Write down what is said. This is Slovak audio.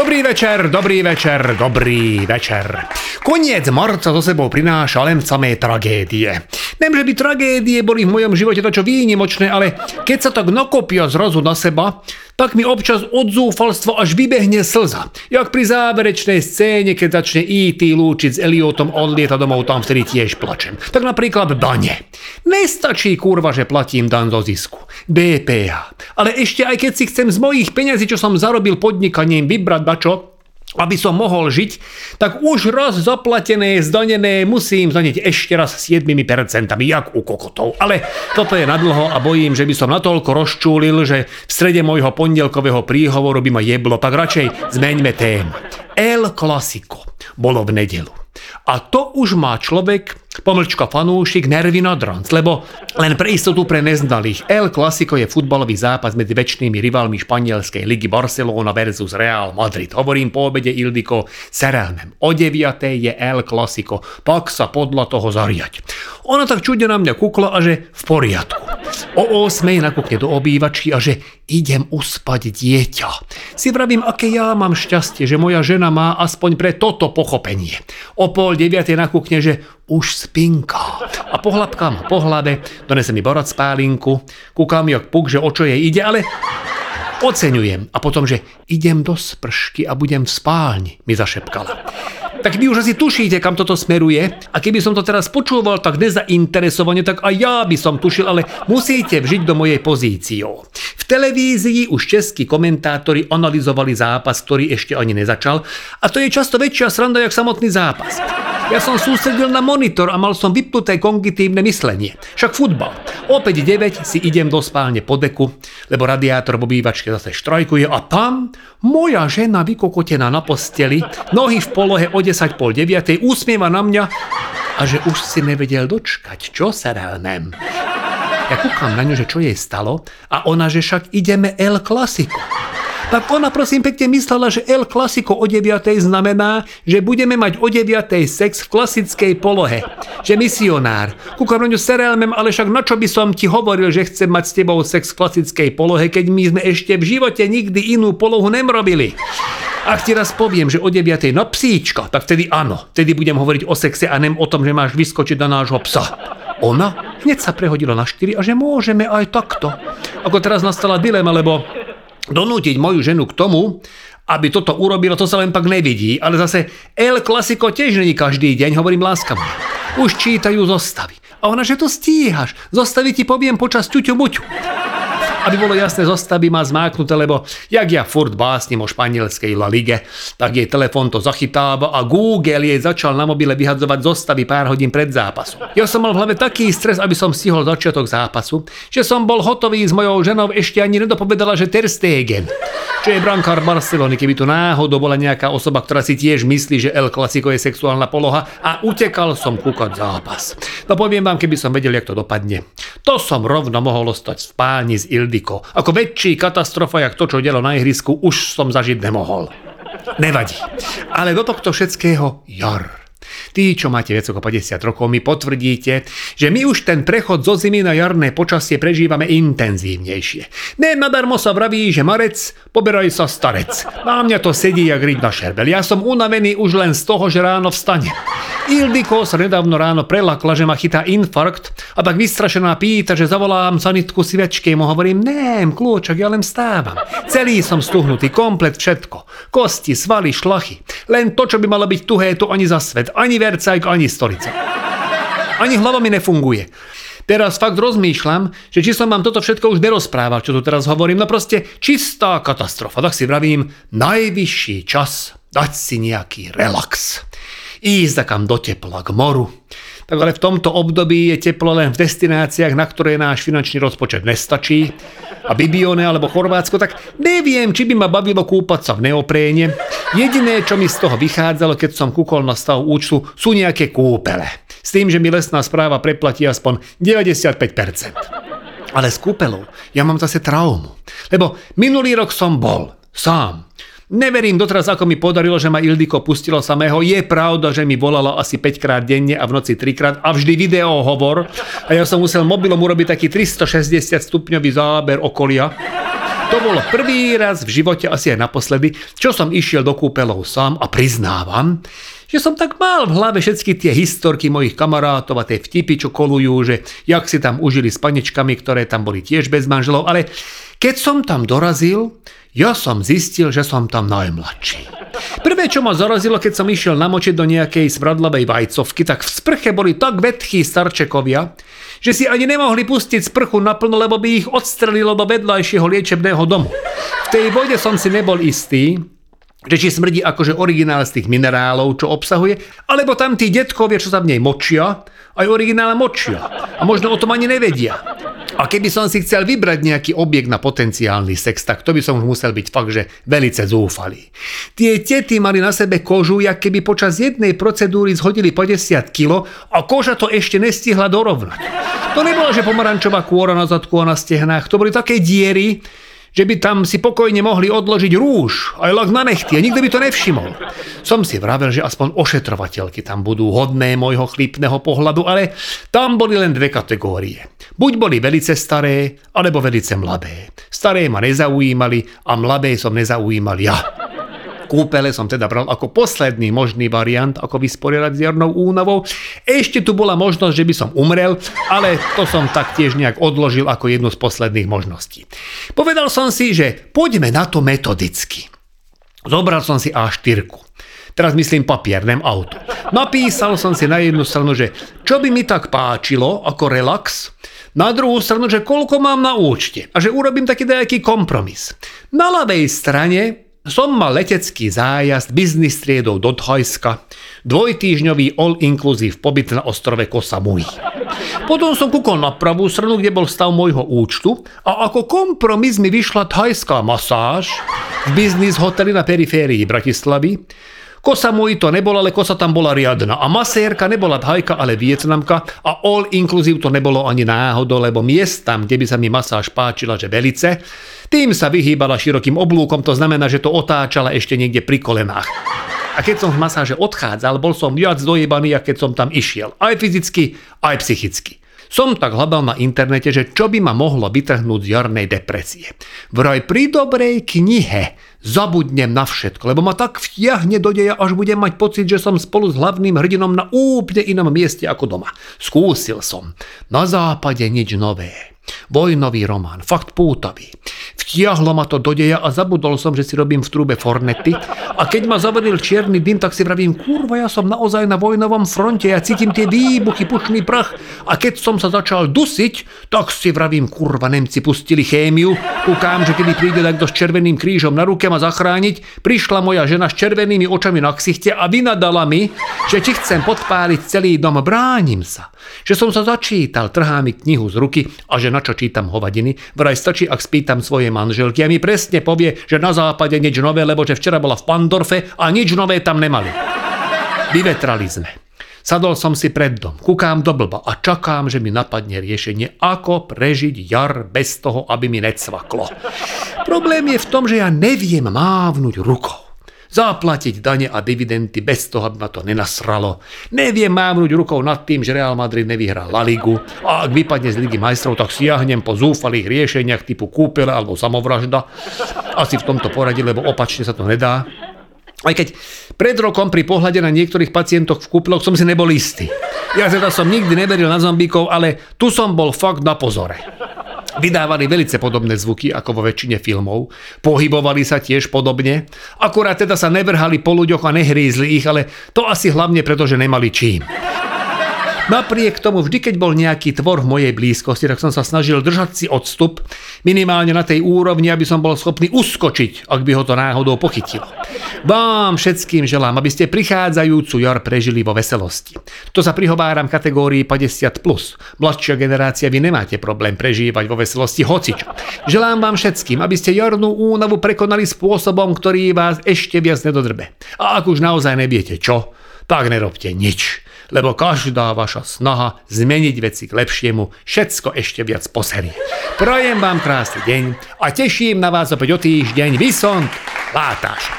Dobrý večer, dobrý večer, dobrý večer. Koniec marca so sebou prináša len samé tragédie. Nem, že by tragédie boli v mojom živote to čo výnimočné, ale keď sa tak nakopia zrazu na seba, tak mi občas od zúfalstva až vybehne slza. Jak pri záverečnej scéne, keď začne E.T. lúčiť s Eliotom, odlieta domov, tam vtedy tiež plačem. Tak napríklad dane. Nestačí kurva, že platím dan zo zisku. DPH. Ale ešte aj keď si chcem z mojich peňazí, čo som zarobil podnikaním, vybrať dačo, aby som mohol žiť, tak už raz zaplatené, zdanené musím zdaniť ešte raz 7%, jak u kokotov. Ale toto je nadlho a bojím, že by som natoľko rozčúlil, že v strede môjho pondelkového príhovoru by ma jeblo, tak radšej zmeňme tému. El Clasico bolo v nedelu. A to už má človek, pomlčka fanúšik, nervy na lebo len pre istotu pre neznalých. El Clasico je futbalový zápas medzi väčšnými rivalmi španielskej ligy Barcelona versus Real Madrid. Hovorím po obede Ildiko Serelmem. O 9. je El Clasico, pak sa podľa toho zariať. Ona tak čudne na mňa kukla a že v poriadku. O 8. nakúkne do obývačky a že idem uspať dieťa. Si vravím, aké ja mám šťastie, že moja žena má aspoň pre toto pochopenie. O pol deviatej nakúkne, že už spinka. A pohľadká ma po donese mi borať spálinku, kúkam jak puk, že o čo jej ide, ale oceňujem. A potom, že idem do spršky a budem v spálni, mi zašepkala tak vy už asi tušíte, kam toto smeruje. A keby som to teraz počúval tak nezainteresovane, tak aj ja by som tušil, ale musíte vžiť do mojej pozície. V televízii už českí komentátori analyzovali zápas, ktorý ešte ani nezačal a to je často väčšia sranda, jak samotný zápas. Ja som sústredil na monitor a mal som vypnuté kogitívne myslenie. Však futbal. Opäť 9 si idem do spálne po deku, lebo radiátor v obývačke zase štrajkuje a tam moja žena vykokotená na posteli, nohy v polohe o 10 pol 9, úsmieva na mňa a že už si nevedel dočkať, čo sa ránem. Ja kúkam na ňu, že čo jej stalo a ona, že však ideme El Clasico tak ona prosím pekne myslela, že El Clasico o 9. znamená, že budeme mať o 9. sex v klasickej polohe. Že misionár. Kúkam na ňu serelmem, ale však na čo by som ti hovoril, že chcem mať s tebou sex v klasickej polohe, keď my sme ešte v živote nikdy inú polohu nemrobili. Ak ti raz poviem, že o 9. no psíčka, tak vtedy áno. Vtedy budem hovoriť o sexe a nem o tom, že máš vyskočiť na nášho psa. Ona hneď sa prehodila na 4 a že môžeme aj takto. Ako teraz nastala dilema, lebo donútiť moju ženu k tomu, aby toto urobilo, to sa len pak nevidí. Ale zase El Clasico tiež není každý deň, hovorím láskavo. Už čítajú zostavy. A ona, že to stíhaš. Zostavy ti poviem počas ťuťu buťu. Aby bolo jasné, zostavy má zmáknuté, lebo jak ja furt básnim o španielskej La Lige, tak jej telefón to zachytáva a Google jej začal na mobile vyhadzovať zostavy pár hodín pred zápasom. Ja som mal v hlave taký stres, aby som stihol začiatok zápasu, že som bol hotový s mojou ženou ešte ani nedopovedala, že Ter Stegen, čo je brankár Barcelony, keby tu náhodou bola nejaká osoba, ktorá si tiež myslí, že El Clasico je sexuálna poloha a utekal som kúkať zápas. No poviem vám, keby som vedel, jak to dopadne. To som rovno mohol ostať v spálni s Ildiko. Ako väčší katastrofa, jak to, čo dielo na ihrisku, už som zažiť nemohol. Nevadí. Ale do tohto všetkého jar. Tí, čo máte viac ako 50 rokov, mi potvrdíte, že my už ten prechod zo zimy na jarné počasie prežívame intenzívnejšie. Ne nadarmo sa vraví, že marec, poberaj sa starec. Na mňa to sedí jak ryb na šerbel. Ja som unavený už len z toho, že ráno vstane. Ildiko sa nedávno ráno prelakla, že ma chytá infarkt a tak vystrašená pýta, že zavolám sanitku si večke. Mu hovorím, nem, kľúčok, ja len stávam. Celý som stuhnutý, komplet všetko. Kosti, svaly, šlachy. Len to, čo by malo byť tuhé, to ani za svet. Ani vercajk, ani stolica. Ani hlava mi nefunguje. Teraz fakt rozmýšľam, že či som vám toto všetko už nerozprával, čo tu teraz hovorím, no proste čistá katastrofa. Tak si vravím, najvyšší čas dať si nejaký relax ísť takam do tepla, k moru. Ale v tomto období je teplo len v destináciách, na ktoré náš finančný rozpočet nestačí. A Bibione alebo Chorvátsko, tak neviem, či by ma bavilo kúpať sa v neopréne. Jediné, čo mi z toho vychádzalo, keď som kúkol na stav účtu, sú nejaké kúpele. S tým, že mi lesná správa preplatí aspoň 95%. Ale s kúpelou ja mám zase traumu. Lebo minulý rok som bol sám Neverím doteraz, ako mi podarilo, že ma Ildiko pustilo samého. Je pravda, že mi volala asi 5 krát denne a v noci 3 krát a vždy video hovor. A ja som musel mobilom urobiť taký 360 stupňový záber okolia. To bol prvý raz v živote, asi aj naposledy, čo som išiel do kúpelov sám a priznávam, že som tak mal v hlave všetky tie historky mojich kamarátov a tie vtipy, čo kolujú, že jak si tam užili s panečkami, ktoré tam boli tiež bez manželov, ale keď som tam dorazil, ja som zistil, že som tam najmladší. Prvé, čo ma zarazilo, keď som išiel namočiť do nejakej smradlavej vajcovky, tak v sprche boli tak vetchí starčekovia, že si ani nemohli pustiť sprchu naplno, lebo by ich odstrelilo do vedľajšieho liečebného domu. V tej vode som si nebol istý, že či smrdí akože originál z tých minerálov, čo obsahuje, alebo tam tí detkovia, čo sa v nej močia, aj originál močia. A možno o tom ani nevedia. A keby som si chcel vybrať nejaký objekt na potenciálny sex, tak to by som už musel byť fakt, že velice zúfalý. Tie tety mali na sebe kožu, jak keby počas jednej procedúry zhodili po 10 kg a koža to ešte nestihla dorovnať. To nebola, že pomarančová kôra na zadku a na stehnách, to boli také diery, že by tam si pokojne mohli odložiť rúž, aj lak na nechty a nikto by to nevšimol. Som si vravel, že aspoň ošetrovateľky tam budú hodné môjho chlípneho pohľadu, ale tam boli len dve kategórie. Buď boli velice staré, alebo velice mladé. Staré ma nezaujímali a mladé som nezaujímal ja. Kúpele som teda bral ako posledný možný variant, ako vysporiadať s jarnou únavou. Ešte tu bola možnosť, že by som umrel, ale to som taktiež nejak odložil ako jednu z posledných možností. Povedal som si, že poďme na to metodicky. Zobral som si A4. Teraz myslím papier, auto. Napísal som si na jednu stranu, že čo by mi tak páčilo ako relax, na druhú stranu, že koľko mám na účte a že urobím taký nejaký kompromis. Na ľavej strane som mal letecký zájazd biznis triedou do Thajska, dvojtýžňový all-inclusive pobyt na ostrove Kosamui. Potom som kúkol na pravú stranu, kde bol stav môjho účtu a ako kompromis mi vyšla thajská masáž v biznis hoteli na periférii Bratislavy, Kosa môj to nebola, ale kosa tam bola riadna. A masérka nebola thajka, ale vietnamka a all inclusive to nebolo ani náhodou, lebo miestam, kde by sa mi masáž páčila, že velice, tým sa vyhýbala širokým oblúkom, to znamená, že to otáčala ešte niekde pri kolenách. A keď som z masáže odchádzal, bol som viac dojebaný, ako keď som tam išiel. Aj fyzicky, aj psychicky. Som tak hľadal na internete, že čo by ma mohlo vytrhnúť z jarnej depresie. Vraj pri dobrej knihe zabudnem na všetko, lebo ma tak vtiahne do deja, až budem mať pocit, že som spolu s hlavným hrdinom na úplne inom mieste ako doma. Skúsil som. Na západe nič nové. Vojnový román, fakt pútavý. Vtiahlo ma to do deja a zabudol som, že si robím v trúbe fornety. A keď ma zavril čierny dym, tak si vravím, kurva, ja som naozaj na vojnovom fronte, ja cítim tie výbuchy, pušný prach. A keď som sa začal dusiť, tak si vravím, kurva, Nemci pustili chémiu, kúkám, že kedy príde takto s červeným krížom na ruke ma zachrániť, prišla moja žena s červenými očami na ksichte a vynadala mi, že či chcem podpáliť celý dom, bránim sa. Že som sa začítal, trhá mi knihu z ruky a že na čo čítam hovadiny, vraj stačí, ak spýtam svoje manželky a mi presne povie, že na západe nič nové, lebo že včera bola v Pandorfe a nič nové tam nemali. Vyvetrali sme. Sadol som si pred dom, kúkám do blba a čakám, že mi napadne riešenie, ako prežiť jar bez toho, aby mi necvaklo. Problém je v tom, že ja neviem mávnuť rukou zaplatiť dane a dividendy bez toho, aby ma to nenasralo. Neviem mávnuť rukou nad tým, že Real Madrid nevyhrá La Ligu a ak vypadne z Ligy majstrov, tak siahnem po zúfalých riešeniach typu kúpele alebo samovražda. Asi v tomto poradí, lebo opačne sa to nedá. Aj keď pred rokom pri pohľade na niektorých pacientoch v kúpeloch som si nebol istý. Ja teda som nikdy neveril na zombíkov, ale tu som bol fakt na pozore. Vydávali velice podobné zvuky ako vo väčšine filmov, pohybovali sa tiež podobne, akurát teda sa nevrhali po ľuďoch a nehrízli ich, ale to asi hlavne preto, že nemali čím. Napriek tomu, vždy keď bol nejaký tvor v mojej blízkosti, tak som sa snažil držať si odstup, minimálne na tej úrovni, aby som bol schopný uskočiť, ak by ho to náhodou pochytilo. Vám všetkým želám, aby ste prichádzajúcu jar prežili vo veselosti. To sa prihováram kategórii 50+. Plus. Mladšia generácia, vy nemáte problém prežívať vo veselosti hocičo. Želám vám všetkým, aby ste jarnú únavu prekonali spôsobom, ktorý vás ešte viac nedodrbe. A ak už naozaj neviete čo, tak nerobte nič lebo každá vaša snaha zmeniť veci k lepšiemu všetko ešte viac poserie. Prajem vám krásny deň a teším na vás opäť o týždeň. Vysont Látáš.